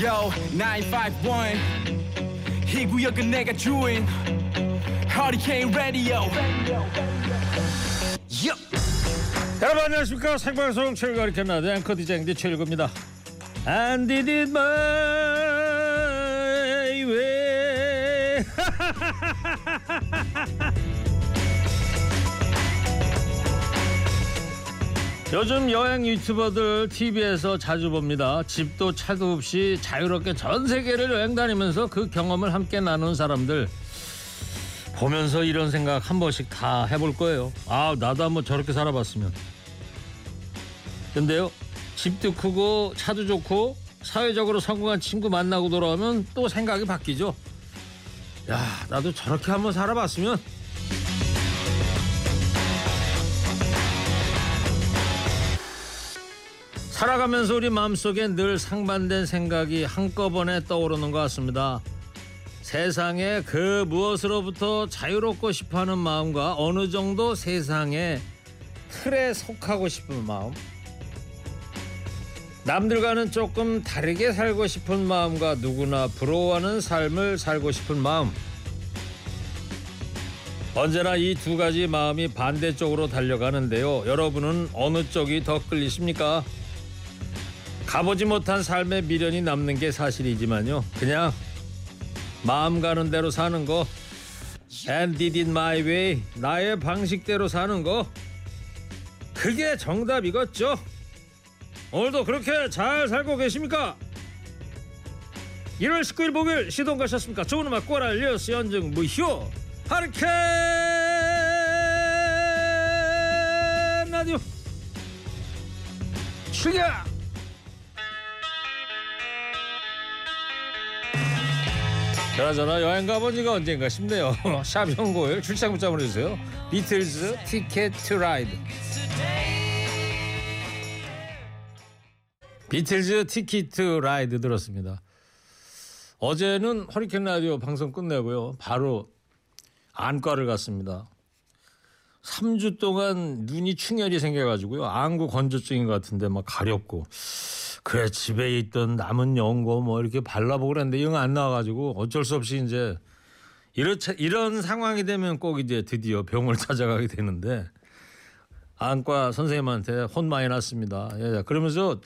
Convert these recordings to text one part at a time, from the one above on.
Yo 951 이 구역은 내가 주인. Hurricane Radio. Yo. 여러분 안녕하십니까? 생방송 최일구 이렇게 나드 앵커 디자인 디 최일구입니다. And did it my 요즘 여행 유튜버들 TV에서 자주 봅니다. 집도 차도 없이 자유롭게 전 세계를 여행 다니면서 그 경험을 함께 나눈 사람들 보면서 이런 생각 한 번씩 다 해볼 거예요. 아 나도 한번 저렇게 살아봤으면. 근데요 집도 크고 차도 좋고 사회적으로 성공한 친구 만나고 돌아오면 또 생각이 바뀌죠. 야 나도 저렇게 한번 살아봤으면. 살아가면서 우리 마음속에 늘 상반된 생각이 한꺼번에 떠오르는 것 같습니다. 세상에 그 무엇으로부터 자유롭고 싶어하는 마음과 어느 정도 세상의 틀에 속하고 싶은 마음 남들과는 조금 다르게 살고 싶은 마음과 누구나 부러워하는 삶을 살고 싶은 마음 언제나 이 두 가지 마음이 반대쪽으로 달려가는데요 여러분은 어느 쪽이 더 끌리십니까? 가보지 못한 삶의 미련이 남는 게 사실이지만요. 그냥 마음 가는 대로 사는 거 and did it my way 나의 방식대로 사는 거 그게 정답이겠죠. 오늘도 그렇게 잘 살고 계십니까? 1월 19일 목요일 시동 가셨습니까? 좋은 음악 꼬랄리어스 연정 무효 하르케 라디오 출격 그나저나 여행 가본 지가 언젠가 싶네요. 샵 영구오일 출장 문자 보내주세요. 비틀즈 Ticket to Ride. 비틀즈 to Ride 들었습니다. 어제는 허리케인 라디오 방송 끝내고요. 바로 안과를 갔습니다. 3주 동안 눈이 충혈이 생겨가지고요. 안구 건조증인 것 같은데 막 가렵고. 그래 집에 있던 남은 연고 뭐 이렇게 발라보고 그랬는데 영 안 나와가지고 어쩔 수 없이 이제 이런 이런 상황이 되면 꼭 이제 드디어 병을 찾아가게 되는데 안과 선생님한테 혼 많이 났습니다. 예, 그러면서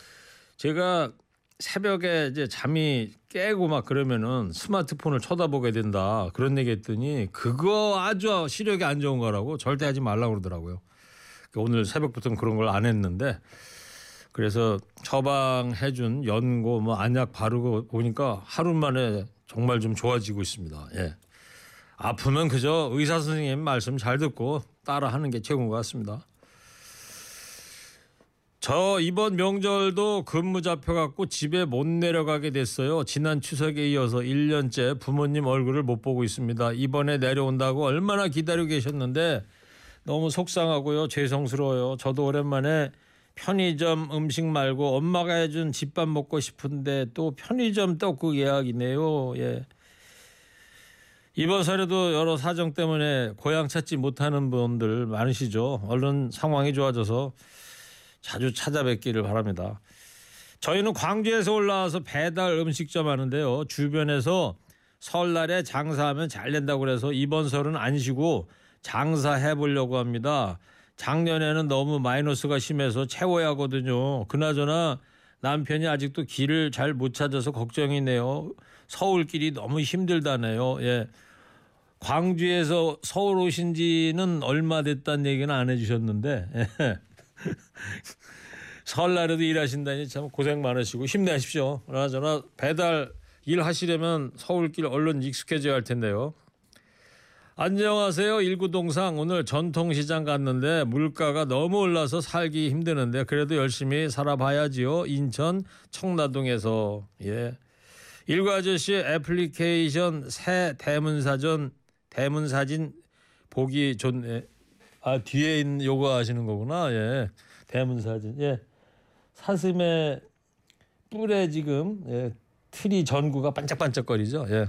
제가 새벽에 이제 잠이 깨고 막 그러면은 스마트폰을 쳐다보게 된다 그런 얘기했더니 그거 아주 시력이 안 좋은 거라고 절대 하지 말라고 그러더라고요. 오늘 새벽부터는 그런 걸 안 했는데 그래서 처방해준 연고 뭐 안약 바르고 보니까 하루 만에 정말 좀 좋아지고 있습니다. 예. 아프면 그저 의사 선생님 말씀 잘 듣고 따라 하는 게 최고인 것 같습니다. 저 이번 명절도 근무 잡혀갖고 집에 못 내려가게 됐어요. 지난 추석에 이어서 1년째 부모님 얼굴을 못 보고 있습니다. 이번에 내려온다고 얼마나 기다리고 계셨는데 너무 속상하고요. 죄송스러워요. 저도 오랜만에 편의점 음식 말고 엄마가 해준 집밥 먹고 싶은데 또 편의점 떡국 예약이네요. 예. 이번 설에도 여러 사정 때문에 고향 찾지 못하는 분들 많으시죠. 얼른 상황이 좋아져서 자주 찾아뵙기를 바랍니다. 저희는 광주에서 올라와서 배달 음식점 하는데요. 주변에서 설날에 장사하면 잘 된다고 그래서 이번 설은 안 쉬고 장사해 보려고 합니다. 작년에는 너무 마이너스가 심해서 채워야 하거든요. 그나저나 남편이 아직도 길을 잘 못 찾아서 걱정이네요. 서울길이 너무 힘들다네요. 예. 광주에서 서울 오신 지는 얼마 됐다는 얘기는 안 해주셨는데 예. 설날에도 일하신다니 참 고생 많으시고 힘내십시오. 그나저나 배달 일 하시려면 서울길 얼른 익숙해져야 할 텐데요. 안녕하세요. 일구동상 오늘 전통시장 갔는데 물가가 너무 올라서 살기 힘드는데 그래도 열심히 살아봐야지요. 인천 청라동에서 예. 일구 아저씨 애플리케이션 새 대문사전 대문사진 보기 좋네. 아 뒤에 있는 요거 하시는 거구나. 예. 대문사진. 예. 사슴의 뿔에 지금 예. 틀이 전구가 반짝반짝거리죠. 예.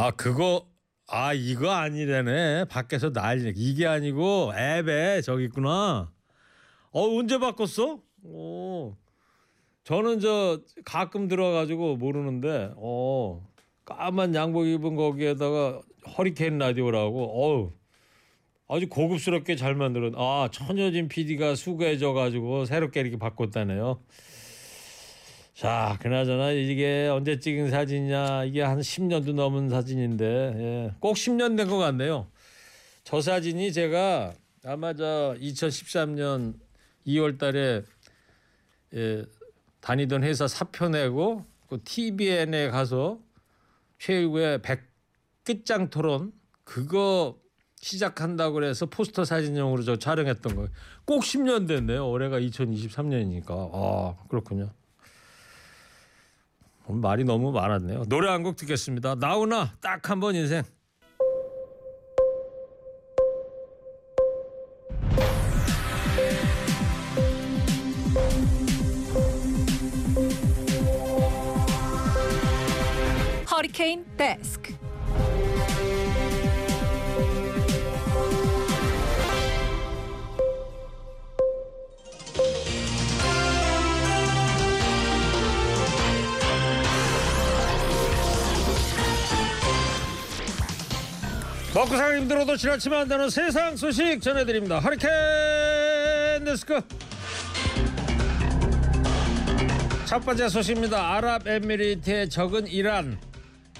아 그거 아 이거 아니래네. 밖에서 난리 이게 아니고 앱에 저기 있구나. 어 언제 바꿨어? 오 저는 저 가끔 들어가지고 모르는데 어. 까만 양복 입은 거기에다가 허리케인 라디오라고. 어우. 아주 고급스럽게 잘 만들은 아 천여진 PD가 수고해져 가지고 새롭게 이렇게 바꿨다네요. 자, 그나저나 이게 언제 찍은 사진이냐 이게 한 10년도 넘은 사진인데 예, 꼭 10년 된 것 같네요. 저 사진이 제가 아마 저 2013년 2월달에 예, 다니던 회사 사표 내고 그 TVN에 가서 최후의 백 끝장 토론 그거 시작한다고 그래서 포스터 사진용으로 저 촬영했던 거예요. 꼭 10년 됐네요. 올해가 2023년이니까. 아, 그렇군요. 말이 너무 많았네요. 노래 한 곡 듣겠습니다. 나오나 딱한 번 인생. 힘들어도 지나치면 안 되는 세상 소식 전해드립니다. 허리케인 데스크. 첫 번째 소식입니다. 아랍에미리트의 적은 이란.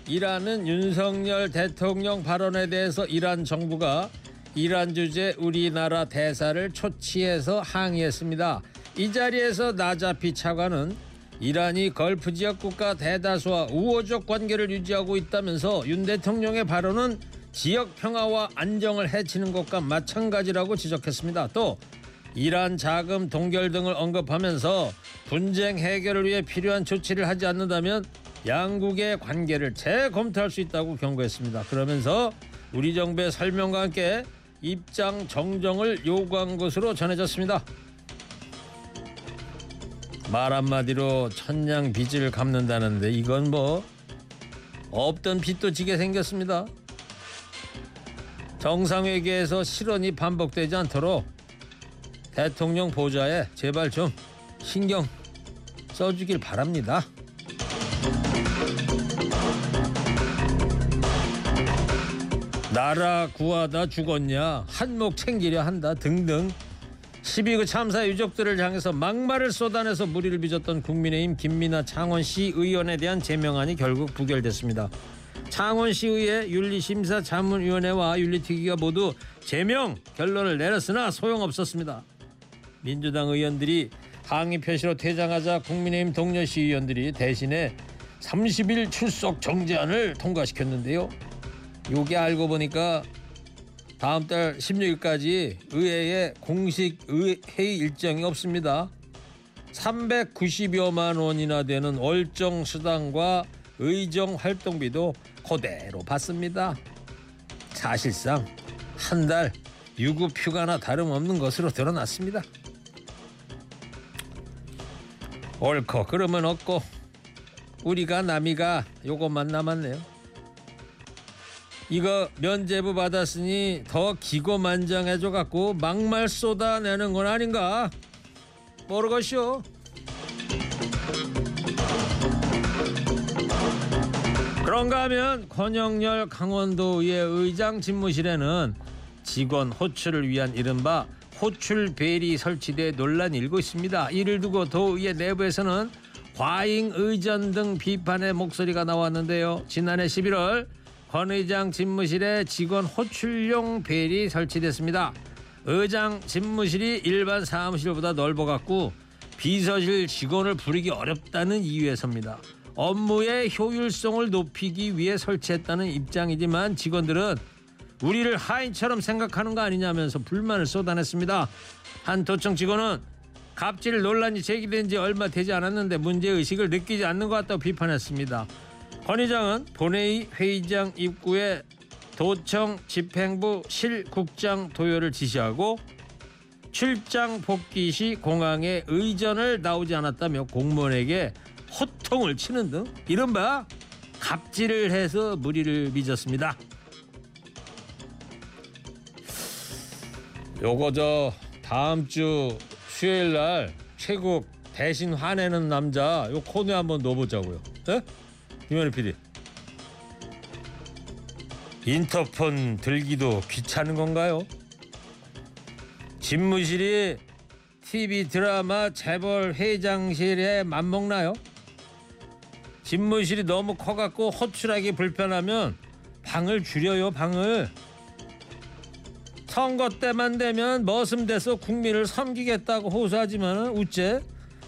이란은 윤석열 대통령 발언에 대해서 이란 정부가 이란 주재 우리나라 대사를 초치해서 항의했습니다. 이 자리에서 나자피 차관은 이란이 걸프 지역 국가 대다수와 우호적 관계를 유지하고 있다면서 윤 대통령의 발언은 지역 평화와 안정을 해치는 것과 마찬가지라고 지적했습니다. 또 이란 자금 동결 등을 언급하면서 분쟁 해결을 위해 필요한 조치를 하지 않는다면 양국의 관계를 재검토할 수 있다고 경고했습니다. 그러면서 우리 정부의 설명과 함께 입장 정정을 요구한 것으로 전해졌습니다. 말 한마디로 천냥 빚을 갚는다는데 이건 뭐 없던 빚도 지게 생겼습니다. 정상회계에서 실언이 반복되지 않도록 대통령 보좌에 제발 좀 신경 써주길 바랍니다. 나라 구하다 죽었냐 한몫 챙기려 한다 등등 12그 참사 유족들을 향해서 막말을 쏟아내서 무리를 빚었던 국민의힘 김민아 창원시 의원에 대한 제명안이 결국 부결됐습니다. 창원시의회 윤리심사 자문위원회와 윤리특위가 모두 제명 결론을 내렸으나 소용없었습니다. 민주당 의원들이 항의 표시로 퇴장하자 국민의힘 동료 시 의원들이 대신에 30일 출석 정지안을 통과시켰는데요. 요게 알고 보니까 다음 달 16일까지 의회에 공식 회의 일정이 없습니다. 390여만 원이나 되는 월정 수당과 의정 활동비도 그대로 받습니다. 사실상 한 달 유급 휴가나 다름없는 것으로 드러났습니다. 옳고 그러면 없고 우리가 남이가 요것만 남았네요. 이거 면제부 받았으니 더 기고만장해져 갖고 막말 쏟아내는 건 아닌가? 모르겠쇼. 그런가 하면 권영열 강원도의 의장 집무실에는 직원 호출을 위한 이른바 호출 벨이 설치돼 논란이 일고 있습니다. 이를 두고 도의회 내부에서는 과잉 의전 등 비판의 목소리가 나왔는데요. 지난해 11월 권 의장 집무실에 직원 호출용 벨이 설치됐습니다. 의장 집무실이 일반 사무실보다 넓어갖고 비서실 직원을 부르기 어렵다는 이유에서입니다. 업무의 효율성을 높이기 위해 설치했다는 입장이지만 직원들은 우리를 하인처럼 생각하는 거 아니냐면서 불만을 쏟아냈습니다. 한 도청 직원은 갑질 논란이 제기된 지 얼마 되지 않았는데 문제의식을 느끼지 않는 것 같다고 비판했습니다. 권 의장은 본회의 회의장 입구에 도청 집행부 실국장 도요를 지시하고 출장 복귀 시 공항에 의전을 나오지 않았다며 공무원에게 호통을 치는 등 이른바 갑질을 해서 무리를 빚었습니다. 요거 저 다음 주 수요일 날 최국 대신 화내는 남자 요 코너에 한번 넣어보자고요. 예? 김현우 PD. 인터폰 들기도 귀찮은 건가요? 집무실이 TV 드라마 재벌 회장실에 맞먹나요? 집무실이 너무 커갖고 호출하기 불편하면 방을 줄여요 방을 선거 때만 되면 머슴 돼서 국민을 섬기겠다고 호소하지만 우째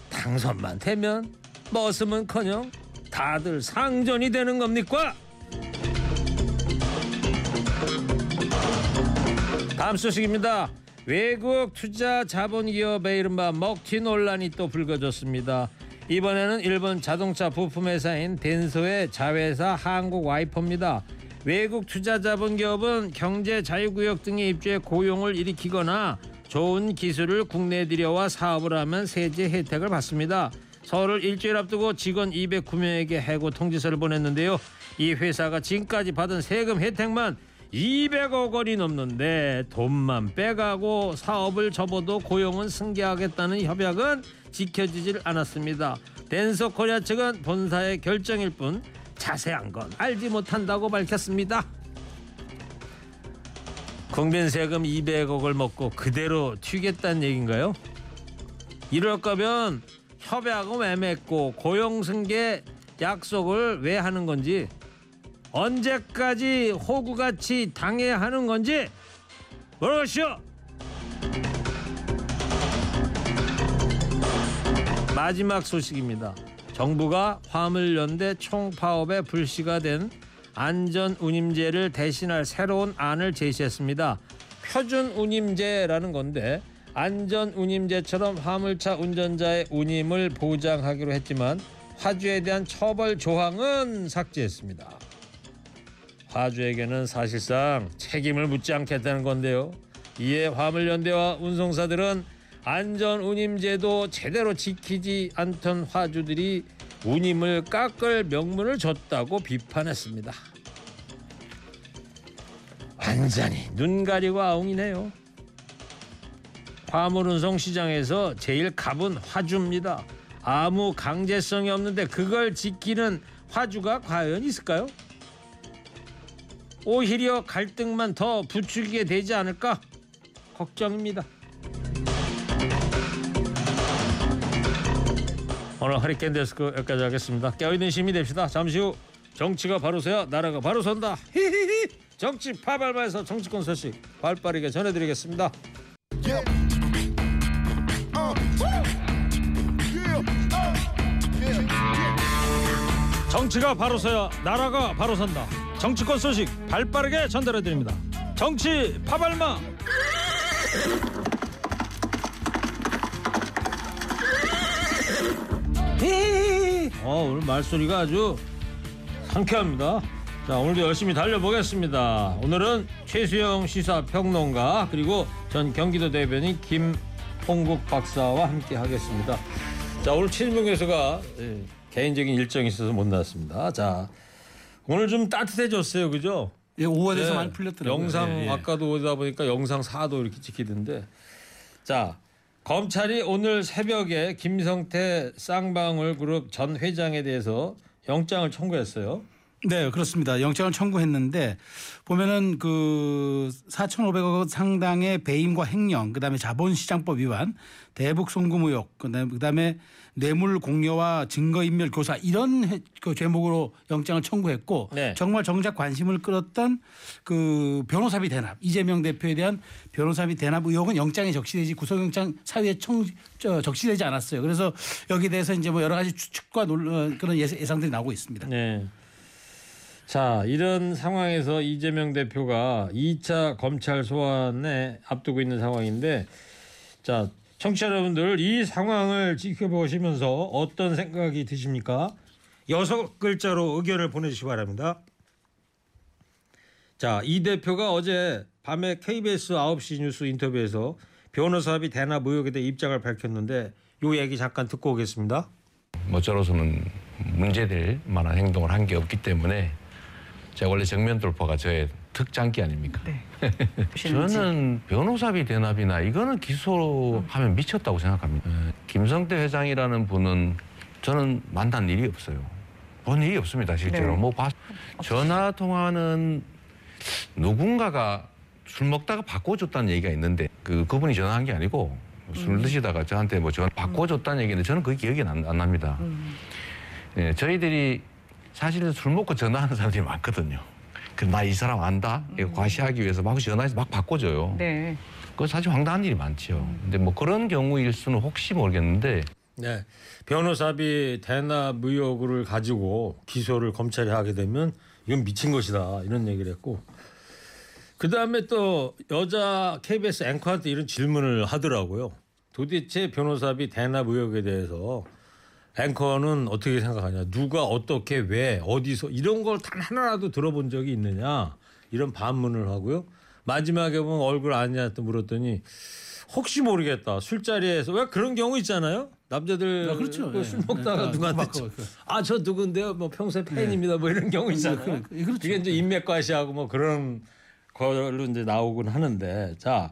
당선만 되면 머슴은커녕 다들 상전이 되는 겁니까? 다음 소식입니다. 외국 투자 자본 기업의 이른바 먹튀 논란이 또 불거졌습니다. 이번에는 일본 자동차 부품 회사인 덴소의 자회사 한국 와이퍼입니다. 외국 투자 자본 기업은 경제 자유구역 등에 입주해 고용을 일으키거나 좋은 기술을 국내에 들여와 사업을 하면 세제 혜택을 받습니다. 설을 일주일 앞두고 직원 209명에게 해고 통지서를 보냈는데요. 이 회사가 지금까지 받은 세금 혜택만 200억 원이 넘는데 돈만 빼가고 사업을 접어도 고용은 승계하겠다는 협약은 지켜지질 않았습니다. 댄서 코리아 측은 본사의 결정일 뿐 자세한 건 알지 못한다고 밝혔습니다. 국민 세금 200억을 먹고 그대로 튀겠다는 얘기인가요? 이럴 거면 협약은 왜 맺고 고용 승계 약속을 왜 하는 건지 언제까지 호구같이 당해야 하는 건지 물어보시오. 마지막 소식입니다. 정부가 화물연대 총파업에 불씨가 된 안전운임제를 대신할 새로운 안을 제시했습니다. 표준운임제라는 건데 안전운임제처럼 화물차 운전자의 운임을 보장하기로 했지만 화주에 대한 처벌 조항은 삭제했습니다. 화주에게는 사실상 책임을 묻지 않겠다는 건데요. 이에 화물연대와 운송사들은 안전운임제도 제대로 지키지 않던 화주들이 운임을 깎을 명분을 줬다고 비판했습니다. 완전히 눈 가리고 아웅이네요. 화물운송 시장에서 제일 갑은 화주입니다. 아무 강제성이 없는데 그걸 지키는 화주가 과연 있을까요? 오히려 갈등만 더 부추기게 되지 않을까 걱정입니다. 오늘 허리케인 데스크 여기까지 하겠습니다. 깨어있는 시민이 됩시다. 잠시 후 정치가 바로 서야 나라가 바로 선다. 히히히 정치 파발바에서 정치권 소식 발빠르게 전해드리겠습니다. 정치가 바로 서야 나라가 바로 선다. 정치권 소식 발빠르게 전달해 드립니다. 정치 파발마. 어 오늘 말소리가 아주 상쾌합니다. 자 오늘도 열심히 달려보겠습니다. 오늘은 최수영 시사평론가 그리고 전 경기도 대변인 김홍국 박사와 함께 하겠습니다. 자 오늘 최진봉 교수가 예, 개인적인 일정이 있어서 못 나왔습니다. 자 오늘 좀 따뜻해졌어요, 그죠? 예, 5월에서 예, 많이 풀렸더라고요. 영상 예, 예. 아까도 오다 보니까 영상 4도 이렇게 찍히던데. 자 검찰이 오늘 새벽에 김성태 쌍방울 그룹 전 회장에 대해서 영장을 청구했어요. 네, 그렇습니다. 영장을 청구했는데 보면은 그 4,500억 원 상당의 배임과 횡령, 그다음에 자본시장법 위반, 대북 송금 의혹, 그다음에 그다음에 뇌물 공여와 증거인멸 교사 이런 해- 그 제목으로 영장을 청구했고 네. 정말 정작 관심을 끌었던 그 변호사비 대납 이재명 대표에 대한 변호사비 대납 의혹은 영장에 적시되지 구속영장 사유에 청 저, 적시되지 않았어요. 그래서 여기에 대해서 이제 뭐 여러 가지 추측과 논, 어, 그런 예상- 예상들이 나오고 있습니다. 네. 자 이런 상황에서 이재명 대표가 2차 검찰 소환에 앞두고 있는 상황인데 자 청취자 여러분들 이 상황을 지켜보시면서 어떤 생각이 드십니까? 여섯 글자로 의견을 보내주시기 바랍니다. 자, 이 대표가 어제 밤에 KBS 9시 뉴스 인터뷰에서 변호사비 대납 의혹에 대해 입장을 밝혔는데 요 얘기 잠깐 듣고 오겠습니다. 뭐 저로서는 문제될 만한 행동을 한 게 없기 때문에 제가 원래 정면 돌파가 저의 특장기 아닙니까? 네. 저는 변호사비 대납이나 이거는 기소하면 미쳤다고 생각합니다. 예, 김성태 회장이라는 분은 저는 만난 일이 없어요. 본 일이 없습니다, 실제로. 네. 뭐 봐- 전화 통화는 누군가가 술 먹다가 바꿔줬다는 얘기가 있는데 그 그분이 전화한 게 아니고 술 드시다가 저한테 뭐 전화 바꿔줬다는 얘기는 저는 그게 기억이 안, 안 납니다. 예, 저희들이 사실은 술 먹고 전화하는 사람들이 많거든요. 그나 이 사람 안다? 이거 과시하기 위해서 막 전화해서 막 바꿔줘요. 네. 그거 사실 황당한 일이 많죠. 근데 뭐 그런 경우일 수는 혹시 모르겠는데 네. 변호사비 대납 의혹을 가지고 기소를 검찰이 하게 되면 이건 미친 것이다 이런 얘기를 했고 그 다음에 또 여자 KBS 앵커한테 이런 질문을 하더라고요. 도대체 변호사비 대납 의혹에 대해서 앵커는 어떻게 생각하냐? 누가 어떻게 왜 어디서 이런 걸 단 하나라도 들어본 적이 있느냐? 이런 반문을 하고요. 마지막에 보면 얼굴 아니냐 또 물었더니 혹시 모르겠다. 술자리에서 왜 그런 경우 있잖아요. 남자들 아, 그렇죠. 그 예. 술 먹다가 예. 누구한테 막 그거, 그거. 아저 누군데요? 뭐 평소에 팬입니다. 뭐 이런 경우 있잖아요. 그, 그, 그렇죠. 이게 이제 인맥과시하고 뭐 그런 걸로 이제 나오곤 하는데 자,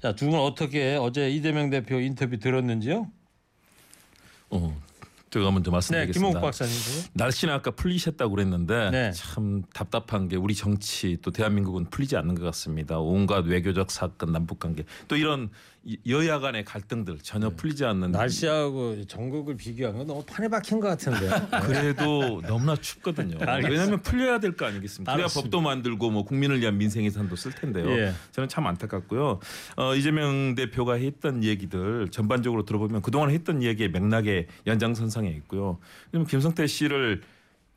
자두 분 어떻게 어제 이재명 대표 인터뷰 들었는지요? 어, 제가 먼저 네, 말씀드리겠습니다. 김홍 박사님도. 날씨는 아까 풀리셨다고 그랬는데 네. 참 답답한 게 우리 정치 또 대한민국은 풀리지 않는 것 같습니다. 온갖 외교적 사건, 남북 관계 또 이런 이- 여야 간의 갈등들 전혀 풀리지 않는 네. 날씨하고 전국을 비교한 건 너무 판에 박힌 것 같은데. 그래도 너무나 춥거든요. 왜냐하면 풀려야 될 거 아니겠습니까? 그래야. 법도 만들고 뭐 국민을 위한 민생 예산도 쓸 텐데요. 예. 저는 참 안타깝고요. 어, 이재명 대표가 했던 얘기들 전반적으로 들어보면 그동안 했던 얘기의 맥락의 연장선상 에 있고요. 그러면 김성태 씨를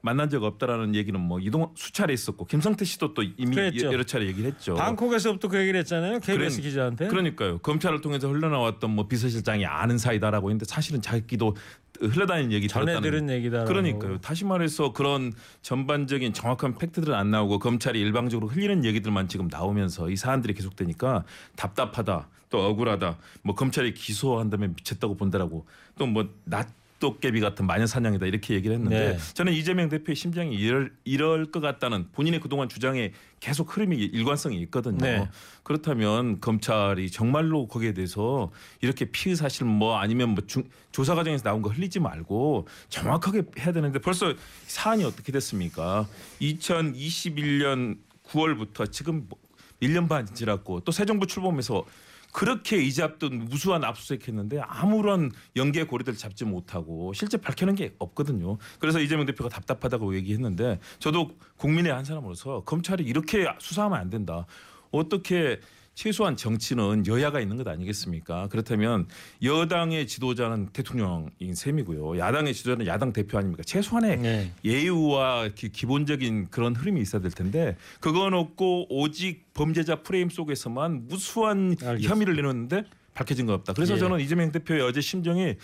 만난 적 없다라는 얘기는 뭐 이동 수차례 있었고 김성태 씨도 또 이미 그랬죠. 여러 차례 얘기를 했죠. 방콕에서부터 그 얘기를 했잖아요. KBS 그런- 기자한테. 그러니까요. 검찰을 통해서 흘러나왔던 뭐 비서실장이 아는 사이다라고 했는데 사실은 자기도 흘러다니는 얘기 전에 들은 얘기다. 그러니까요. 다시 말해서 그런 전반적인 정확한 팩트들은 안 나오고 검찰이 일방적으로 흘리는 얘기들만 지금 나오면서 이 사안들이 계속되니까 답답하다. 또 억울하다. 뭐 검찰이 기소한다면 미쳤다고 본다라고 또뭐낫 도깨비 같은 마녀 사냥이다 이렇게 얘기를 했는데 네. 저는 이재명 대표의 심정이 이럴 이럴 것 같다는 본인의 그동안 주장에 계속 흐름이 일관성이 있거든요. 네. 그렇다면 검찰이 정말로 거기에 대해서 이렇게 피의 사실 뭐 아니면 뭐 중, 조사 과정에서 나온 거 흘리지 말고 정확하게 해야 되는데 벌써 사안이 어떻게 됐습니까? 2021년 9월부터 지금 뭐 1년 반 지났고 또 새 정부 출범해서 그렇게 이잡던 무수한 압수수색했는데 아무런 연계 고리들 잡지 못하고 실제 밝혀낸 게 없거든요. 그래서 이재명 대표가 답답하다고 얘기했는데 저도 국민의 한 사람으로서 검찰이 이렇게 수사하면 안 된다. 어떻게 최소한 정치는 여야가 있는 것 아니겠습니까? 그렇다면 여당의 지도자는 대통령인 셈이고요. 야당의 지도자는 야당 대표 아닙니까? 최소한의 네. 예우와 기, 기본적인 그런 흐름이 있어야 될 텐데 그건 없고 오직 범죄자 프레임 속에서만 무수한 알겠습니다. 혐의를 내놓는데 밝혀진 거 없다. 그래서 예. 저는 이재명 대표의 어제 심정이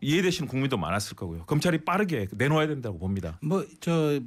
이해되시는 국민도 많았을 거고요. 검찰이 빠르게 내놓아야 된다고 봅니다. 뭐 저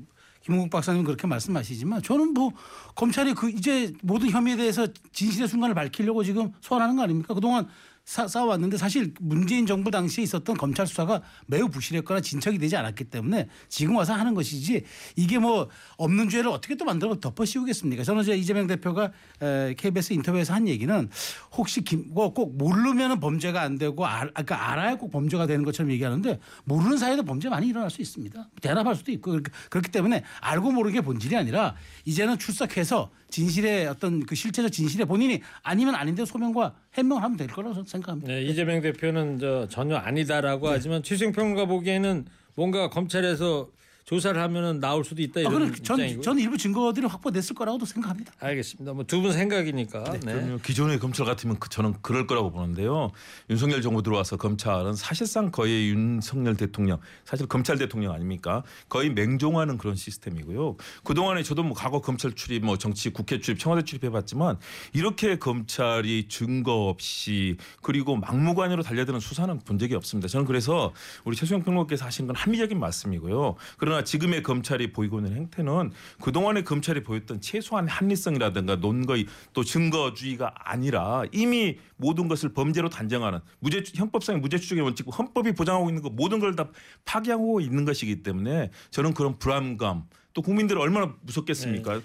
김홍국 박사님 그렇게 말씀하시지만 저는 뭐 검찰이 그 이제 모든 혐의에 대해서 진실의 순간을 밝히려고 지금 소환하는 거 아닙니까? 그동안 사, 싸워왔는데 사실 문재인 정부 당시에 있었던 검찰 수사가 매우 부실했거나 진척이 되지 않았기 때문에 지금 와서 하는 것이지 이게 뭐 없는 죄를 어떻게 또 만들어 덮어 씌우겠습니까? 저는 이제 이재명 대표가 에, KBS 인터뷰에서 한 얘기는 혹시 김, 뭐꼭 모르면은 범죄가 안 되고 알, 그러니까 알아야 꼭 범죄가 되는 것처럼 얘기하는데 모르는 사이에도 범죄 많이 일어날 수 있습니다. 대답할 수도 있고 그렇기, 때문에 알고 모르는 게 본질이 아니라 이제는 출석해서 진실의 어떤 그 실체적 진실에 본인이 아니면 아닌데 소명과 해명을 하면 될 거라고 생각합니다. 네, 이재명 대표는 저 전혀 아니다라고 하지만 최승 평론가 보기에는 뭔가 검찰에서 조사를 하면은 나올 수도 있다 아, 이런 그럼 전, 입장이고. 저는 일부 증거들이 확보됐을 거라고도 생각합니다. 알겠습니다. 뭐 두 분 생각이니까. 네. 그럼요. 기존의 검찰 같으면 그- 저는 그럴 거라고 보는데요. 윤석열 정부 들어와서 검찰은 사실상 거의 윤석열 대통령, 사실 검찰 대통령 아닙니까? 거의 맹종하는 그런 시스템이고요. 그 동안에 저도 뭐 과거 검찰 출입, 뭐 정치 국회 출입, 청와대 출입해봤지만 이렇게 검찰이 증거 없이 그리고 막무가내로 달려드는 수사는 본 적이 없습니다. 저는 그래서 우리 최수영 평론가께서 하신 건 합리적인 말씀이고요. 그러나 지금의 검찰이 보이고 있는 행태는 그 동안의 검찰이 보였던 최소한 합리성이라든가 논거의 또 증거주의가 아니라 이미 모든 것을 범죄로 단정하는 무죄 헌법상의 무죄 추정의 원칙 헌법이 보장하고 있는 거 모든 걸 다 파괴하고 있는 것이기 때문에 저는 그런 불안감 또 국민들 얼마나 무섭겠습니까? 대-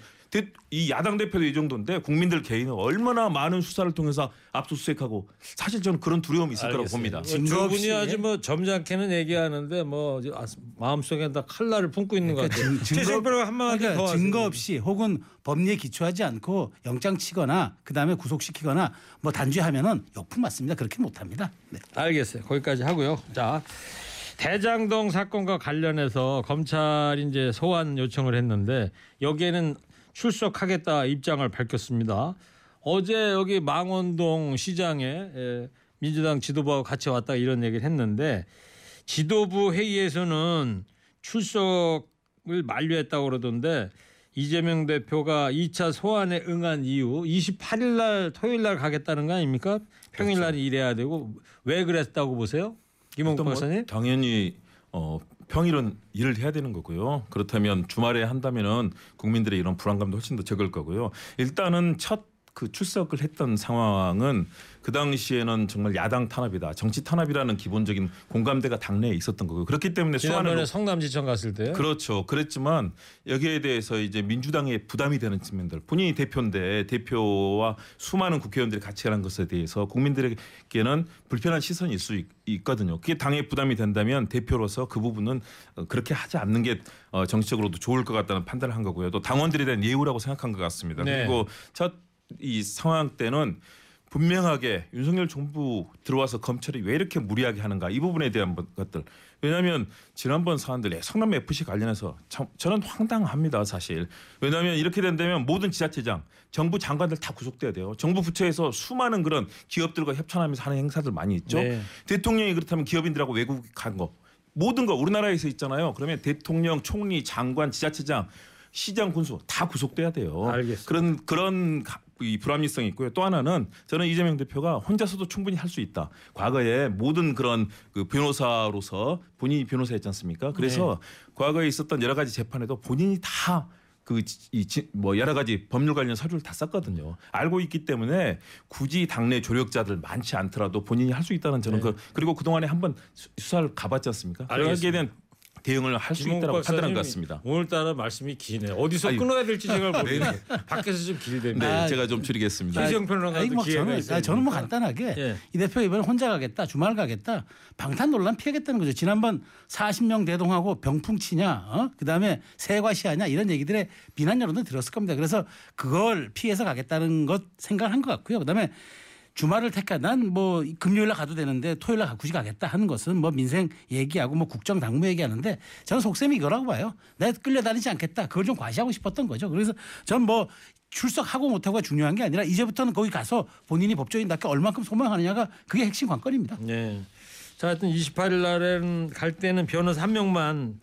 이 야당 대표도 이 정도인데 국민들 개인은 얼마나 많은 수사를 통해서 압수수색하고 사실 저는 그런 두려움이 있을 거라고 봅니다. 증거 두 없이. 분이 아주 뭐 점잖게는 얘기하는데 뭐 아, 마음속에 다 칼날을 품고 있는 것 같아요. 더 그러니까. 증거 없이 혹은 법리에 기초하지 않고 영장 치거나 그다음에 구속시키거나 뭐 단죄하면은 역풍 맞습니다. 그렇게 못 합니다. 네. 알겠어요. 거기까지 하고요. 자 대장동 사건과 관련해서 검찰이 이제 소환 요청을 했는데 여기에는 출석하겠다 입장을 밝혔습니다. 어제 여기 망원동 시장에 에, 민주당 지도부와 같이 왔다 이런 얘기를 했는데 지도부 회의에서는 출석을 만료했다고 그러던데 이재명 대표가 2차 소환에 응한 이유 28일 날 토요일 날 가겠다는 거 아닙니까? 평일 날 일해야 되고 왜 그랬다고 보세요? 김홍국 일단 뭐 박사님? 당연히 어, 평일은 일을 해야 되는 거고요. 그렇다면 주말에 한다면은 국민들의 이런 불안감도 훨씬 더 적을 거고요. 일단은 첫 그 출석을 했던 상황은 그 당시에는 정말 야당 탄압이다, 정치 탄압이라는 기본적인 공감대가 당내에 있었던 거고요. 그렇기 때문에 소환을 성남지청 갔을 때 그렇죠. 그랬지만 여기에 대해서 이제 민주당에 부담이 되는 측면들 본인이 대표인데 대표와 수많은 국회의원들이 같이 하는 것에 대해서 국민들에게는 불편한 시선이 있을 수 있- 있거든요. 그게 당에 부담이 된다면 대표로서 그 부분은 어, 그렇게 하지 않는 게 어, 정치적으로도 좋을 것 같다는 판단을 한 거고요. 또 당원들에 대한 예우라고 생각한 것 같습니다. 네. 그리고 첫 이 상황 때는 분명하게 윤석열 정부 들어와서 검찰이 왜 이렇게 무리하게 하는가 이 부분에 대한 것- 것들. 왜냐하면 지난번 사안들 성남 FC 관련해서 참 저는 황당합니다 사실. 왜냐하면 이렇게 된다면 모든 지자체장 정부 장관들 다 구속돼야 돼요. 정부 부처에서 수많은 그런 기업들과 협찬하면서 하는 행사들 많이 있죠. 네. 대통령이 그렇다면 기업인들하고 외국 간 거 모든 거 우리나라에서 있잖아요. 그러면 대통령 총리 장관 지자체장 시장 군수 다 구속돼야 돼요 알겠습니다. 그런 그런 가- 이 불합리성이 있고요. 또 하나는 저는 이재명 대표가 혼자서도 충분히 할 수 있다. 과거에 모든 그런 그 변호사로서 본인이 변호사였지 않습니까? 그래서 과거에 있었던 여러 가지 재판에도 본인이 다그뭐 여러 가지 법률 관련 서류를 다 썼거든요. 알고 있기 때문에 굳이 당내 조력자들 많지 않더라도 본인이 할 수 있다는 저는 그 그리고 그 동안에 한번 수- 수사를 가봤지 않습니까? 알겠습니다. 대한 대응을 할 수 있다고 판단한 것 같습니다. 오늘따라 말씀이 기네. 어디서 아유. 끊어야 될지 제가 모르겠네. 밖에서 좀 길대요. 네, 아, 제가 좀 줄이겠습니다. 김수영 평론가도 아니, 뭐 기회가 저는, 있어요. 아니, 저는 뭐 간단하게 예. 이 대표 이번에 혼자 가겠다 주말 가겠다 방탄 논란 피하겠다는 거죠. 지난번 40명 대동하고 병풍 치냐, 어? 그다음에 세과시하냐 이런 얘기들의 비난 여론도 들었을 겁니다. 그래서 그걸 피해서 가겠다는 것 생각을 한것 같고요. 그다음에 주말을 택하 난뭐 금요일 날 가도 되는데 토요일 날 굳이 가겠다 하는 것은 뭐 민생 얘기하고 뭐 국정 당무 얘기하는데 저는 속셈이 이거라고 봐요. 내가 끌려다니지 않겠다. 그걸 좀 과시하고 싶었던 거죠. 그래서 전 뭐 출석하고 못하고가 중요한 게 아니라 이제부터는 거기 가서 본인이 법조인답게 얼만큼 소명하느냐가 그게 핵심 관건입니다. 네. 자, 하여튼 28일 날에는 갈 때는 변호사 한 명만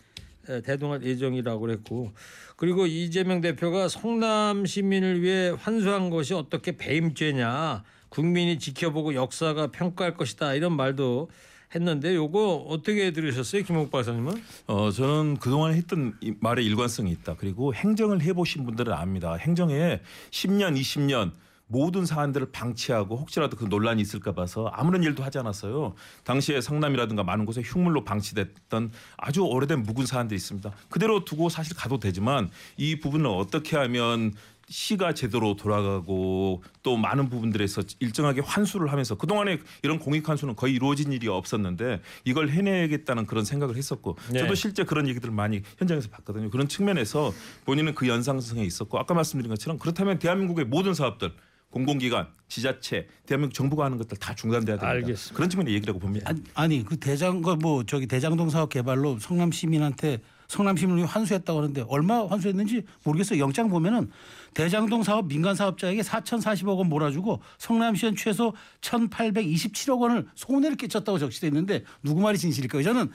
에, 대동할 예정이라고 그랬고 그리고 이재명 대표가 성남 시민을 위해 환수한 것이 어떻게 배임죄냐 국민이 지켜보고 역사가 평가할 것이다 이런 말도 했는데 요거 어떻게 들으셨어요 김홍 박사님은? 어 저는 그동안 했던 이 말의 일관성이 있다. 그리고 행정을 해보신 분들은 압니다. 행정에 10년, 20년 모든 사안들을 방치하고 혹시라도 그 논란이 있을까 봐서 아무런 일도 하지 않았어요. 당시에 성남이라든가 많은 곳에 흉물로 방치됐던 아주 오래된 묵은 사안들이 있습니다. 그대로 두고 사실 가도 되지만 이 부분을 어떻게 하면 시가 제대로 돌아가고 또 많은 부분들에서 일정하게 환수를 하면서 그동안에 이런 공익 환수는 거의 이루어진 일이 없었는데 이걸 해내겠다는 그런 생각을 했었고 네. 저도 실제 그런 얘기들을 많이 현장에서 봤거든요. 그런 측면에서 본인은 그 연상성에 있었고 아까 말씀드린 것처럼 그렇다면 대한민국의 모든 사업들 공공기관, 지자체, 대한민국 정부가 하는 것들 다 중단돼야 됩니다. 알겠습니다. 그런 측면의 얘기라고 봅니다. 아니, 아니 그 대장 그뭐 저기 대장동 사업 개발로 성남 시민한테 성남 시민을 환수했다고 하는데 얼마 환수했는지 모르겠어요. 영장 보면은 대장동 사업 민간 사업자에게 4,040억 원 몰아주고 성남시는 최소 1,827억 원을 손해를 끼쳤다고 적시돼 있는데 누구 말이 진실일까요? 저는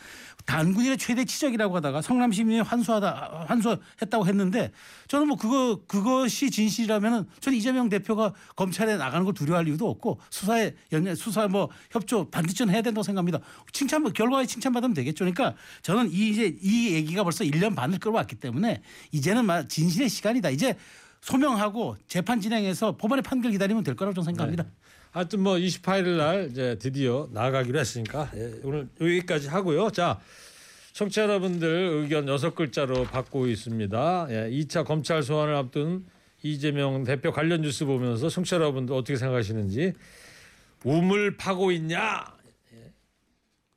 단군일의 최대 치적이라고 하다가 성남 시민이 환수하다 환수했다고 했는데 저는 뭐 그거 그것이 진실이라면은 저는 이재명 대표가 검찰에 나가는 걸 두려워할 이유도 없고 수사에 연연 수사 뭐 협조 반드시 는 해야 된다고 생각합니다. 칭찬 결과에 칭찬받으면 되겠죠. 그러니까 저는 이 이제 이 얘기가 벌써 1년 반을 끌어왔기 때문에 이제는 막 진실의 시간이다. 이제 소명하고 재판 진행해서 법원의 판결 기다리면 될 거라고 저는 생각합니다. 하여튼 뭐 28일 날 이제 드디어 나가기로 했으니까 예, 오늘 여기까지 하고요. 자. 청취자 여러분들 의견 여섯 글자로 받고 있습니다. 예, 2차 검찰 소환을 앞둔 이재명 대표 관련 뉴스 보면서 청취자 여러분들 어떻게 생각하시는지 우물 파고 있냐? 예.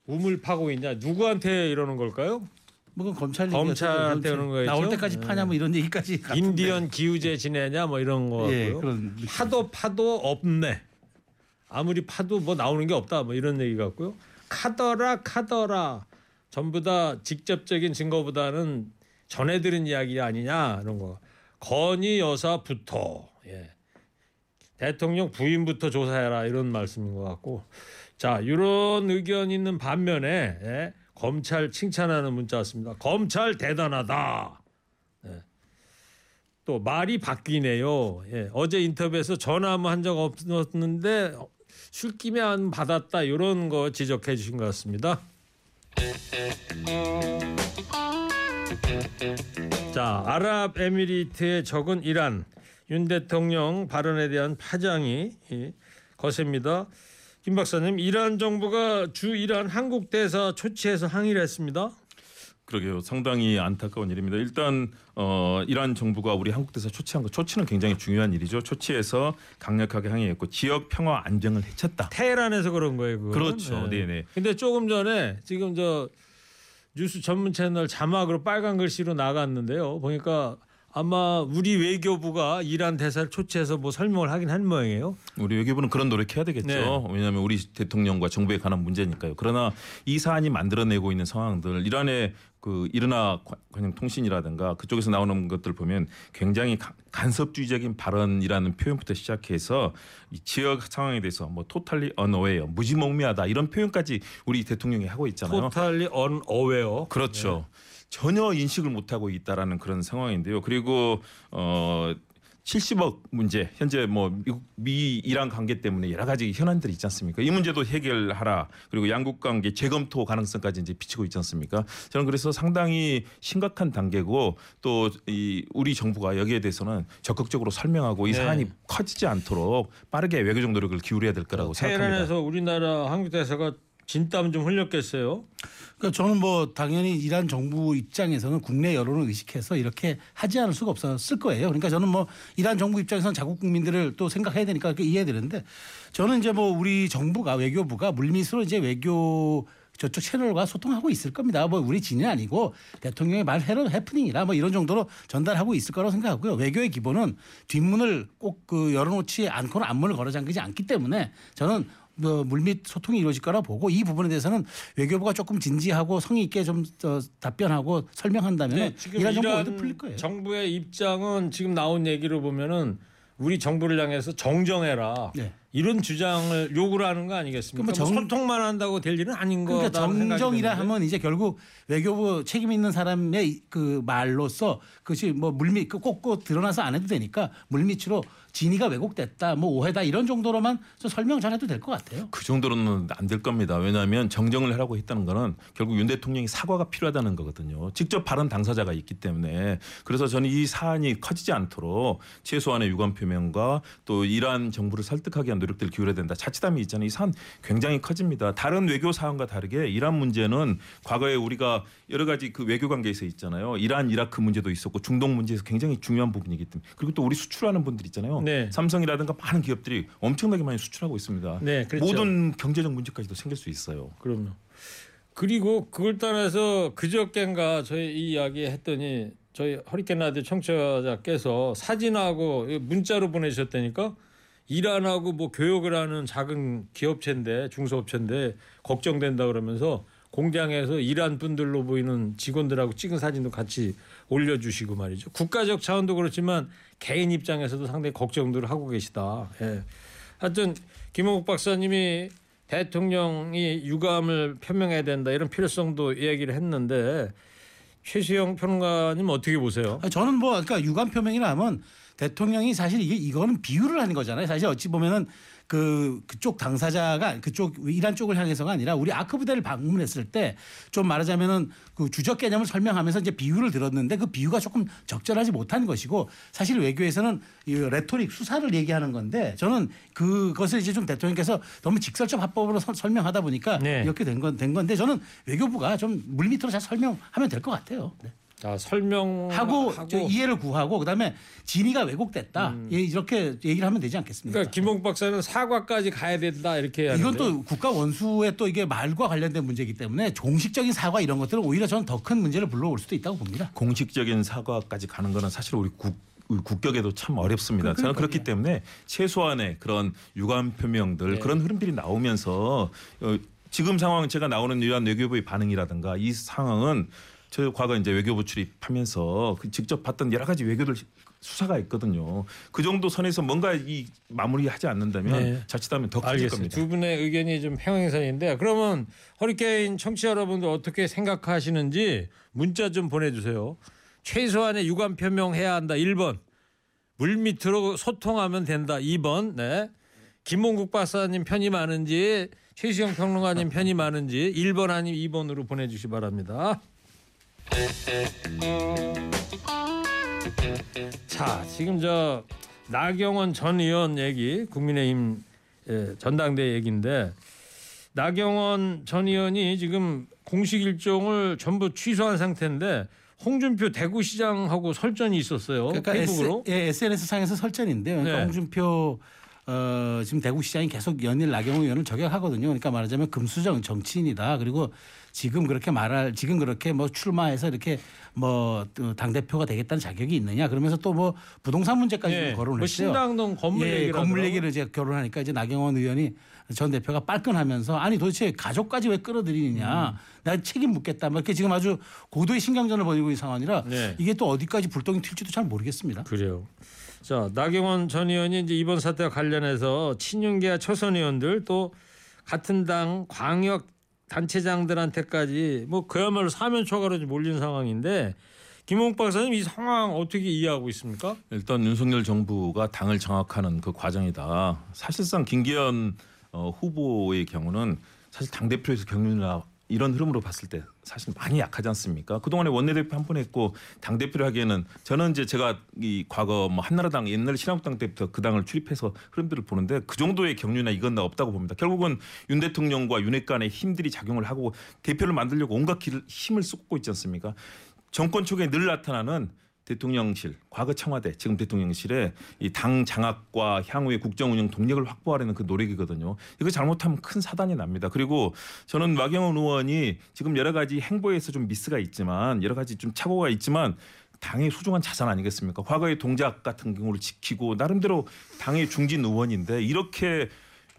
우물 파고 있냐? 누구한테 이러는 걸까요? 뭐 검찰 검찰한테 그런 거겠죠? 나올 때까지 네. 파냐 뭐 이런 얘기까지. 인디언 기우제 지내냐 뭐 이런 거 예. 그런. 파도 파도 없네. 아무리 파도 뭐 나오는 게 없다 뭐 이런 얘기 같고요. 카더라 카더라 전부 다 직접적인 증거보다는 전해 들은 이야기 아니냐 이런 거. 건희 여사부터 예. 대통령 부인부터 조사해라 이런 말씀인 것 같고 자 이런 의견 있는 반면에 예. 검찰 칭찬하는 문자 왔습니다. 검찰 대단하다. 또 말이 바뀌네요. 예, 어제 인터뷰에서 전화 한적 없었는데 술김에 안 받았다 이런 거 지적해 주신 것 같습니다. 자, 아랍에미리트의 적은 이란 윤 대통령 발언에 대한 파장이 예, 거셉니다. 김 박사님, 이란 정부가 주 이란 한국 대사 초치해서 항의를 했습니다. 그러게요. 상당히 안타까운 일입니다. 일단 어, 이란 정부가 우리 한국 대사 초치한 거 초치는 굉장히 중요한 일이죠. 초치해서 강력하게 항의했고 지역 평화 안정을 해쳤다. 테헤란에서 그런 거예요. 그거는. 그렇죠. 네네. 근데 조금 전에 지금 저 뉴스 전문 채널 자막으로 빨간 글씨로 나갔는데요. 보니까 아마 우리 외교부가 이란 대사를 초치해서 뭐 설명을 하긴 한 모양이에요. 우리 외교부는 그런 노력해야 되겠죠. 네. 왜냐하면 우리 대통령과 정부에 관한 문제니까요. 그러나 이 사안이 만들어내고 있는 상황들, 이란의 그 이르나 관영 통신이라든가 그쪽에서 나오는 것들 보면 굉장히 가- 간섭주의적인 발언이라는 표현부터 시작해서 이 지역 상황에 대해서 뭐 토탈리 언어웨어, 무지몽매하다 이런 표현까지 우리 대통령이 하고 있잖아요. 토탈리 언 어웨어. 그렇죠. 전혀 인식을 못 하고 있다라는 그런 상황인데요. 그리고 어 70억 문제 현재 뭐 미국 미 이란 관계 때문에 여러 가지 현안들이 있지 않습니까? 이 문제도 해결하라. 그리고 양국 관계 재검토 가능성까지 이제 비치고 있지 않습니까? 저는 그래서 상당히 심각한 단계고 또 이 우리 정부가 여기에 대해서는 적극적으로 설명하고 이 네. 사안이 커지지 않도록 빠르게 외교적 노력을 기울여야 될 거라고 생각합니다. 테헤란에서 우리나라 한국 대사가 진땀 좀 흘렸겠어요. 그러니까 저는 뭐 당연히 이란 정부 입장에서는 국내 여론을 의식해서 이렇게 하지 않을 수가 없었을 거예요. 그러니까 저는 뭐 이란 정부 입장에서는 자국 국민들을 또 생각해야 되니까 그렇게 이해되는데 저는 이제 뭐 우리 정부가 외교부가 물밑으로 이제 외교 저쪽 채널과 소통하고 있을 겁니다. 뭐 우리 진이 아니고 대통령의 말 해로 해프닝이라 뭐 이런 정도로 전달하고 있을 거라고 생각하고요. 외교의 기본은 뒷문을 꼭 그 열어놓지 않고는 앞문을 걸어 잠그지 않기 때문에 저는 뭐 물밑 소통이 이루어질 거라 보고 이 부분에 대해서는 외교부가 조금 진지하고 성의 있게 좀 어, 답변하고 설명한다면 네, 지금 이란 정부 이란 어디 풀릴 거예요. 정부의 입장은 지금 나온 얘기를 보면은 우리 정부를 향해서 정정해라. 네. 이런 주장을 요구를 하는 거 아니겠습니까? 그러면 정- 뭐 소통만 한다고 될 일은 아닌 그러니까 거다. 생각이 정정이라. 하면 이제 결국 외교부 책임 있는 사람의 그 말로서 그것이 뭐 물밑 그 꼭꼭 드러나서 안 해도 되니까 물밑으로 진위가 왜곡됐다, 뭐 오해다 이런 정도로만 좀 설명 전해도 될 것 같아요. 그 정도로는 안 될 겁니다. 왜냐하면 정정을 하라고 했다는 거는 결국 윤 대통령이 사과가 필요하다는 거거든요. 직접 발언 당사자가 있기 때문에 그래서 저는 이 사안이 커지지 않도록 최소한의 유감 표명과 또 이란 정부를 설득하기 위한 노력들을 기울여야 된다. 자칫하면 있잖아요. 이 사안 굉장히 커집니다. 다른 외교 사안과 다르게 이란 문제는 과거에 우리가 여러 가지 그 외교 관계에서 있잖아요. 이란 이라크 문제도 있었고 중동 문제에서 굉장히 중요한 부분이기 때문에 그리고 또 우리 수출하는 분들 있잖아요. 네. 삼성이라든가 많은 기업들이 엄청나게 많이 수출하고 있습니다. 네, 그렇죠. 모든 경제적 문제까지도 생길 수 있어요. 그럼요. 그리고 그걸 떠나서 그저께인가 저희 이 이야기 했더니 저희 허리케인 라디오 청취자께서 사진하고 문자로 보내주셨다니까 이란하고 뭐 교역을 하는 작은 기업체인데 중소업체인데 걱정된다 그러면서 공장에서 이란 분들로 보이는 직원들하고 찍은 사진도 같이 올려주시고 말이죠. 국가적 차원도 그렇지만 개인 입장에서도 상당히 걱정들을 하고 계시다. 예. 하여튼 김홍국 박사님이 대통령이 유감을 표명해야 된다 이런 필요성도 이야기를 했는데 최수영 평론가님 어떻게 보세요? 저는 뭐 그러니까 유감 표명이라 하면 대통령이 사실 이게 이거는 비유를 하는 거잖아요. 사실 어찌 보면은 그 그쪽 당사자가 그쪽 이란 쪽을 향해서가 아니라 우리 아크 부대를 방문했을 때 좀 말하자면은 그 주적 개념을 설명하면서 이제 비유를 들었는데 그 비유가 조금 적절하지 못한 것이고 사실 외교에서는 이 rhetoric 수사를 얘기하는 건데 저는 그것을 이제 좀 대통령께서 너무 직설적 화법으로 서- 설명하다 보니까 네. 이렇게 된 건 된 건데 저는 외교부가 좀 물밑으로 잘 설명하면 될 것 같아요. 네. 아, 설명하고 이해를 구하고 그다음에 진의가 왜곡됐다 예, 이렇게 얘기를 하면 되지 않겠습니까? 그러니까 김홍 박사는 사과까지 가야 된다 이렇게 이건 하는데. 또 국가 원수의 또 이게 말과 관련된 문제이기 때문에 공식적인 사과 이런 것들은 오히려 저는 더 큰 문제를 불러올 수도 있다고 봅니다. 공식적인 사과까지 가는 거는 사실 우리 국 국격에도 참 어렵습니다. 그- 저는. 그렇기 때문에 최소한의 그런 유감 표명들 네. 그런 흐름들이 나오면서 어, 지금 상황 제가 나오는 이러한 외교부의 반응이라든가 이 상황은 저 과거 이제 외교부 출입하면서 그 직접 봤던 여러 가지 외교들 수사가 있거든요. 그 정도 선에서 뭔가 이 마무리하지 않는다면 네. 자칫하면 더 커질. 겁니다. 두 분의 의견이 좀 평행선인데 그러면 허리케인 청취자 여러분들 어떻게 생각하시는지 문자 좀 보내주세요. 최소한의 유감 표명해야 한다. 1번 물 밑으로 소통하면 된다. 2번 네. 김홍국 박사님 편이 많은지 최수영 평론가님 편이 많은지 1번 아니면 2번으로 보내주시 기 바랍니다. 자 지금 저 나경원 전 의원 얘기 국민의힘 예, 전당대 얘기인데 나경원 전 의원이 지금 공식 일정을 전부 취소한 상태인데 홍준표 대구시장하고 설전이 있었어요. 그러니까 페이북으로. S, 예, SNS 상에서 설전인데요. 그러니까 네. 홍준표 어, 지금 대구시장이 계속 연일 나경원 의원을 저격하거든요. 그러니까 말하자면 금수저 정치인이다. 그리고 지금 그렇게 말할 지금 그렇게 뭐 출마해서 이렇게 뭐당 대표가 되겠다는 자격이 있느냐. 그러면서 또 뭐 부동산 문제까지 예, 거론을 뭐 했어요. 신당동 건물 예, 얘기를 건물. 얘기를 이제 결혼하니까 이제 나경원 의원이 전 대표가 빨끈하면서 아니 도대체 가족까지 왜 끌어들이느냐. 음. 나 책임 묻겠다. 뭐 이렇게 지금 아주 고도의 신경전을 벌이고 있는 상황이라 네. 이게 또 어디까지 불똥이 튈지도 잘 모르겠습니다. 그래요. 자 나경원 전 의원이 이제 이번 사태와 관련해서 친윤계와 초선 의원들 또 같은 당 광역 단체장들한테까지 뭐 그야말로 사면 초과로 몰린 상황인데 김홍 박사님 이 상황 어떻게 이해하고 있습니까? 일단 윤석열 정부가 당을 장악하는 그 과정이다. 사실상 김기현 어, 후보의 경우는 사실 당 대표에서 경륜이나 이런 흐름으로 봤을 때 사실 많이 약하지 않습니까? 그동안에 원내대표 한 번 했고 당 대표를 하기에는 저는 이제 제가 이 과거 뭐 한나라당 옛날 신한국당 때부터 그 당을 출입해서 흐름들을 보는데 그 정도의 경륜이나 이건 나 없다고 봅니다. 결국은 윤 대통령과 윤핵 간의 힘들이 작용을 하고 대표를 만들려고 온갖 길- 힘을 쏟고 있지 않습니까? 정권 초기에 늘 나타나는 대통령실, 과거 청와대, 지금 대통령실의 이당 장악과 향후의 국정 운영 동력을 확보하려는 그 노력이거든요. 이거 잘못하면 큰 사단이 납니다. 그리고 저는 마경원 의원이 지금 여러 가지 행보에서 좀 미스가 있지만 여러 가지 좀 착오가 있지만 당의 소중한 자산 아니겠습니까? 과거의 동작 같은 경우를 지키고 나름대로 당의 중진 의원인데 이렇게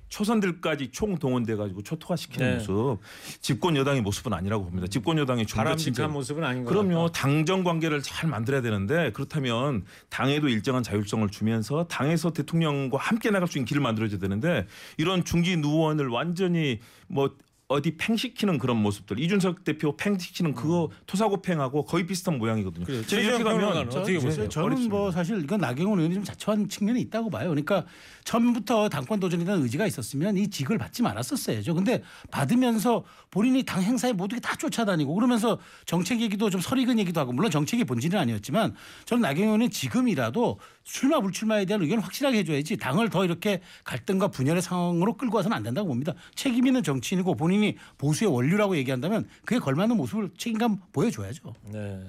초선들까지 총동원돼 가지고 초토화시키는 네. 모습 집권 여당의 모습은 아니라고 봅니다. 집권 여당의 바람직한 모습은 아닌 것 그럼요. 같다. 당정 관계를 잘 만들어야 되는데 그렇다면 당에도 일정한 자율성을 주면서 당에서 대통령과 함께 나갈 수 있는 길을 만들어줘야 되는데 이런 중진 의원을 완전히 뭐 어디 팽시키는 그런 모습들 이준석 대표 팽시키는 그거 토사고팽하고 거의 비슷한 모양이거든요. 그래요. 제가 이렇게 가면 어떻게 저- 보세요? 저는 어렵습니다. 뭐 사실 이건 나경원 의원이 좀 자초한 측면이 있다고 봐요. 그러니까 처음부터 당권 도전에 대한 의지가 있었으면 이 직을 받지 말았었어야죠. 근데 받으면서 본인이 당 행사에 모두게 다 쫓아다니고 그러면서 정책 얘기도 좀 설익은 얘기도 하고 물론 정책이 본질은 아니었지만 저는 나경원 의원은 지금이라도 출마 불출마에 대한 의견을 확실하게 해줘야지 당을 더 이렇게 갈등과 분열의 상황으로 끌고 와서는 안 된다고 봅니다. 책임 있는 정치인이고 본인이 보수의 원류라고 얘기한다면 그에 걸맞는 모습을 책임감 보여줘야죠. 네.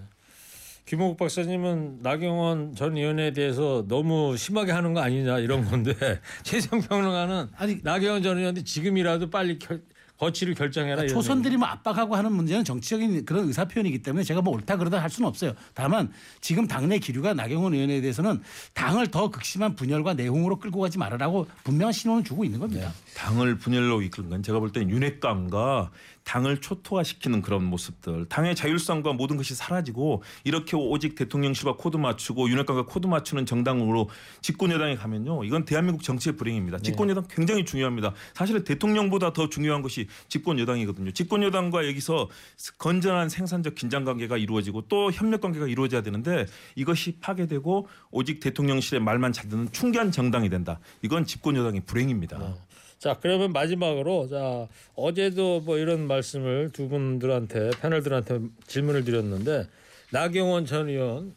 김호국 박사님은 나경원 전 의원에 대해서 너무 심하게 하는 거 아니냐 이런 건데 최성 평론가는 아니, 나경원 전 의원이 지금이라도 빨리 결, 거취를 결정해라. 이런 초선들이 뭐 압박하고 하는 문제는 정치적인 그런 의사 표현이기 때문에 제가 뭐 옳다 그르다 할 수는 없어요. 다만 지금 당내 기류가 나경원 의원에 대해서는 당을 더 극심한 분열과 내홍으로 끌고 가지 말아라고 분명한 신호는 주고 있는 겁니다. 당을 분열로 이끄는 건 제가 볼 때는 윤핵관과 당을 초토화시키는 그런 모습들 당의 자율성과 모든 것이 사라지고 이렇게 오직 대통령실과 코드 맞추고 윤핵관과 코드 맞추는 정당으로 집권 여당에 가면요 이건 대한민국 정치의 불행입니다. 집권 여당 굉장히 중요합니다. 사실은 대통령보다 더 중요한 것이 집권 여당이거든요. 집권 여당과 여기서 건전한 생산적 긴장 관계가 이루어지고 또 협력 관계가 이루어져야 되는데 이것이 파괴되고 오직 대통령실의 말만 잘 듣는 충견 정당이 된다. 이건 집권 여당의 불행입니다. 자 그러면 마지막으로 자 어제도 뭐 이런 말씀을 두 분들한테 패널들한테 질문을 드렸는데 나경원 전 의원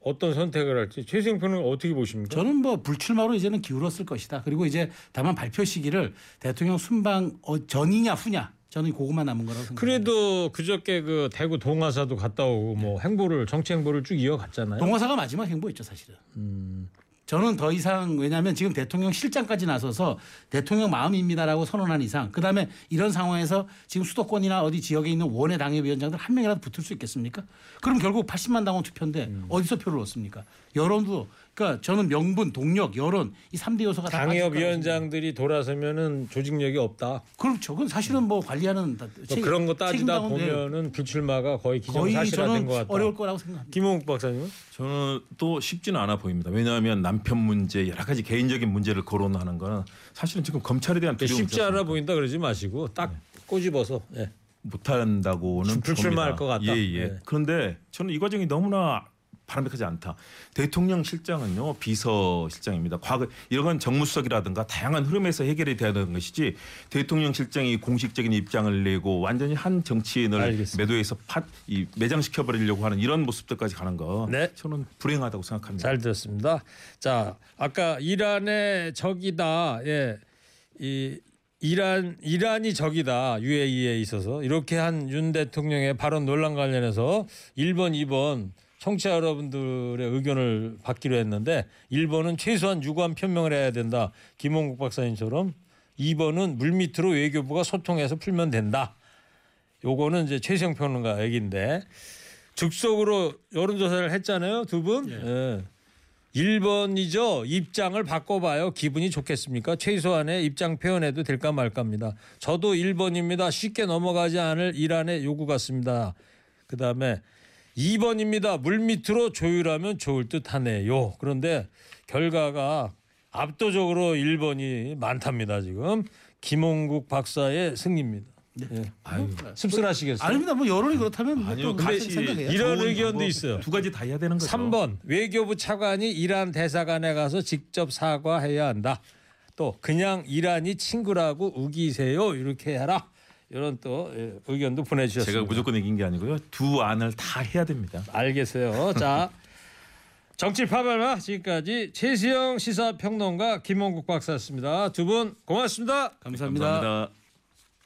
어떤 선택을 할지 최승 평론 어떻게 보십니까? 저는 뭐 불출마로 이제는 기울었을 것이다. 그리고 이제 다만 발표 시기를 대통령 순방 어, 전이냐 후냐 저는 그것만 남은 거라고 생각합니다. 그래도 그저께 그 대구 동화사도 갔다 오고 뭐 행보를 정치 행보를 쭉 이어갔잖아요. 동화사가 마지막 행보였죠 사실은. 저는 더 이상 왜냐하면 지금 대통령 실장까지 나서서 대통령 마음입니다라고 선언한 이상 그다음에 이런 상황에서 지금 수도권이나 어디 지역에 있는 원외 당협위원장들 한 명이라도 붙을 수 있겠습니까? 그럼 결국 80만 당원 투표인데 어디서 표를 얻습니까? 여론도 그러니까 저는 명분, 동력, 여론 이 3대 요소가. 당협위원장들이 돌아서면은 조직력이 없다. 그렇죠. 그건 사실은 뭐 관리하는 다뭐 책- 그런 거 따지다 네, 보면은 불출마가 거의 기정사실화된 것 같다. 어려울 거라고 생각합니다. 김홍국 박사님은 저는 또 쉽지는 않아 보입니다. 왜냐하면 남편 문제 여러 가지 개인적인 문제를 거론하는 거는 사실은 지금 검찰에 대한 두려움이 쉽지 않아 보인다 그러지 마시고 딱 꼬집어서 예. 못한다고는 불출마할. 것 같다. 예, 예. 네. 그런데 저는 이 과정이 너무나 바람직하지 않다. 대통령 실장은요 비서실장입니다. 과거 이런 건 정무수석이라든가 다양한 흐름에서 해결이 돼야 되는 것이지 대통령 실장이 공식적인 입장을 내고 완전히 한 정치인을 알겠습니다. 매도해서 팟, 이 매장시켜 버리려고 하는 이런 모습들까지 가는 거 네. 저는 불행하다고 생각합니다. 잘 들었습니다. 자, 아까 이란의 적이다. 예. 이 이란 이란이 적이다. UAE에 있어서 이렇게 한 윤 대통령의 발언 논란 관련해서 1번, 2번 청취자 여러분들의 의견을 받기로 했는데 1번은 최소한 유관 표명을 해야 된다. 김홍국 박사님처럼 2번은 물밑으로 외교부가 소통해서 풀면 된다. 요거는 이제 최시영 평론가 얘기인데 즉석으로 여론조사를 했잖아요 두 분. 예. 1번이죠. 입장을 바꿔봐요. 기분이 좋겠습니까? 최소한의 입장 표현해도 될까 말까입니다. 저도 1번입니다. 쉽게 넘어가지 않을 이란의 요구 같습니다. 그 다음에 2번입니다. 물 밑으로 조율하면 좋을 듯 하네요. 그런데 결과가 압도적으로 1번이 많답니다. 지금 김홍국 박사의 승리입니다. 예. 아유, 씁쓸하시겠어요? 아닙니다. 뭐 여론이 그렇다면 아니요, 또 그렇게 같이 생각해요. 이런 의견도 있어요. 두 가지 다 해야 되는 거죠. 3번 외교부 차관이 이란 대사관에 가서 직접 사과해야 한다. 또 그냥 이란이 친구라고 우기세요 이렇게 해라. 이런 또 예, 의견도 보내주셨습니다. 제가 무조건 이긴 게 아니고요. 두 안을 다 해야 됩니다. 알겠어요. 자 정치 파발마 지금까지 최시영 시사평론가 김홍국 박사였습니다. 두 분 고맙습니다. 감사합니다. 감사합니다.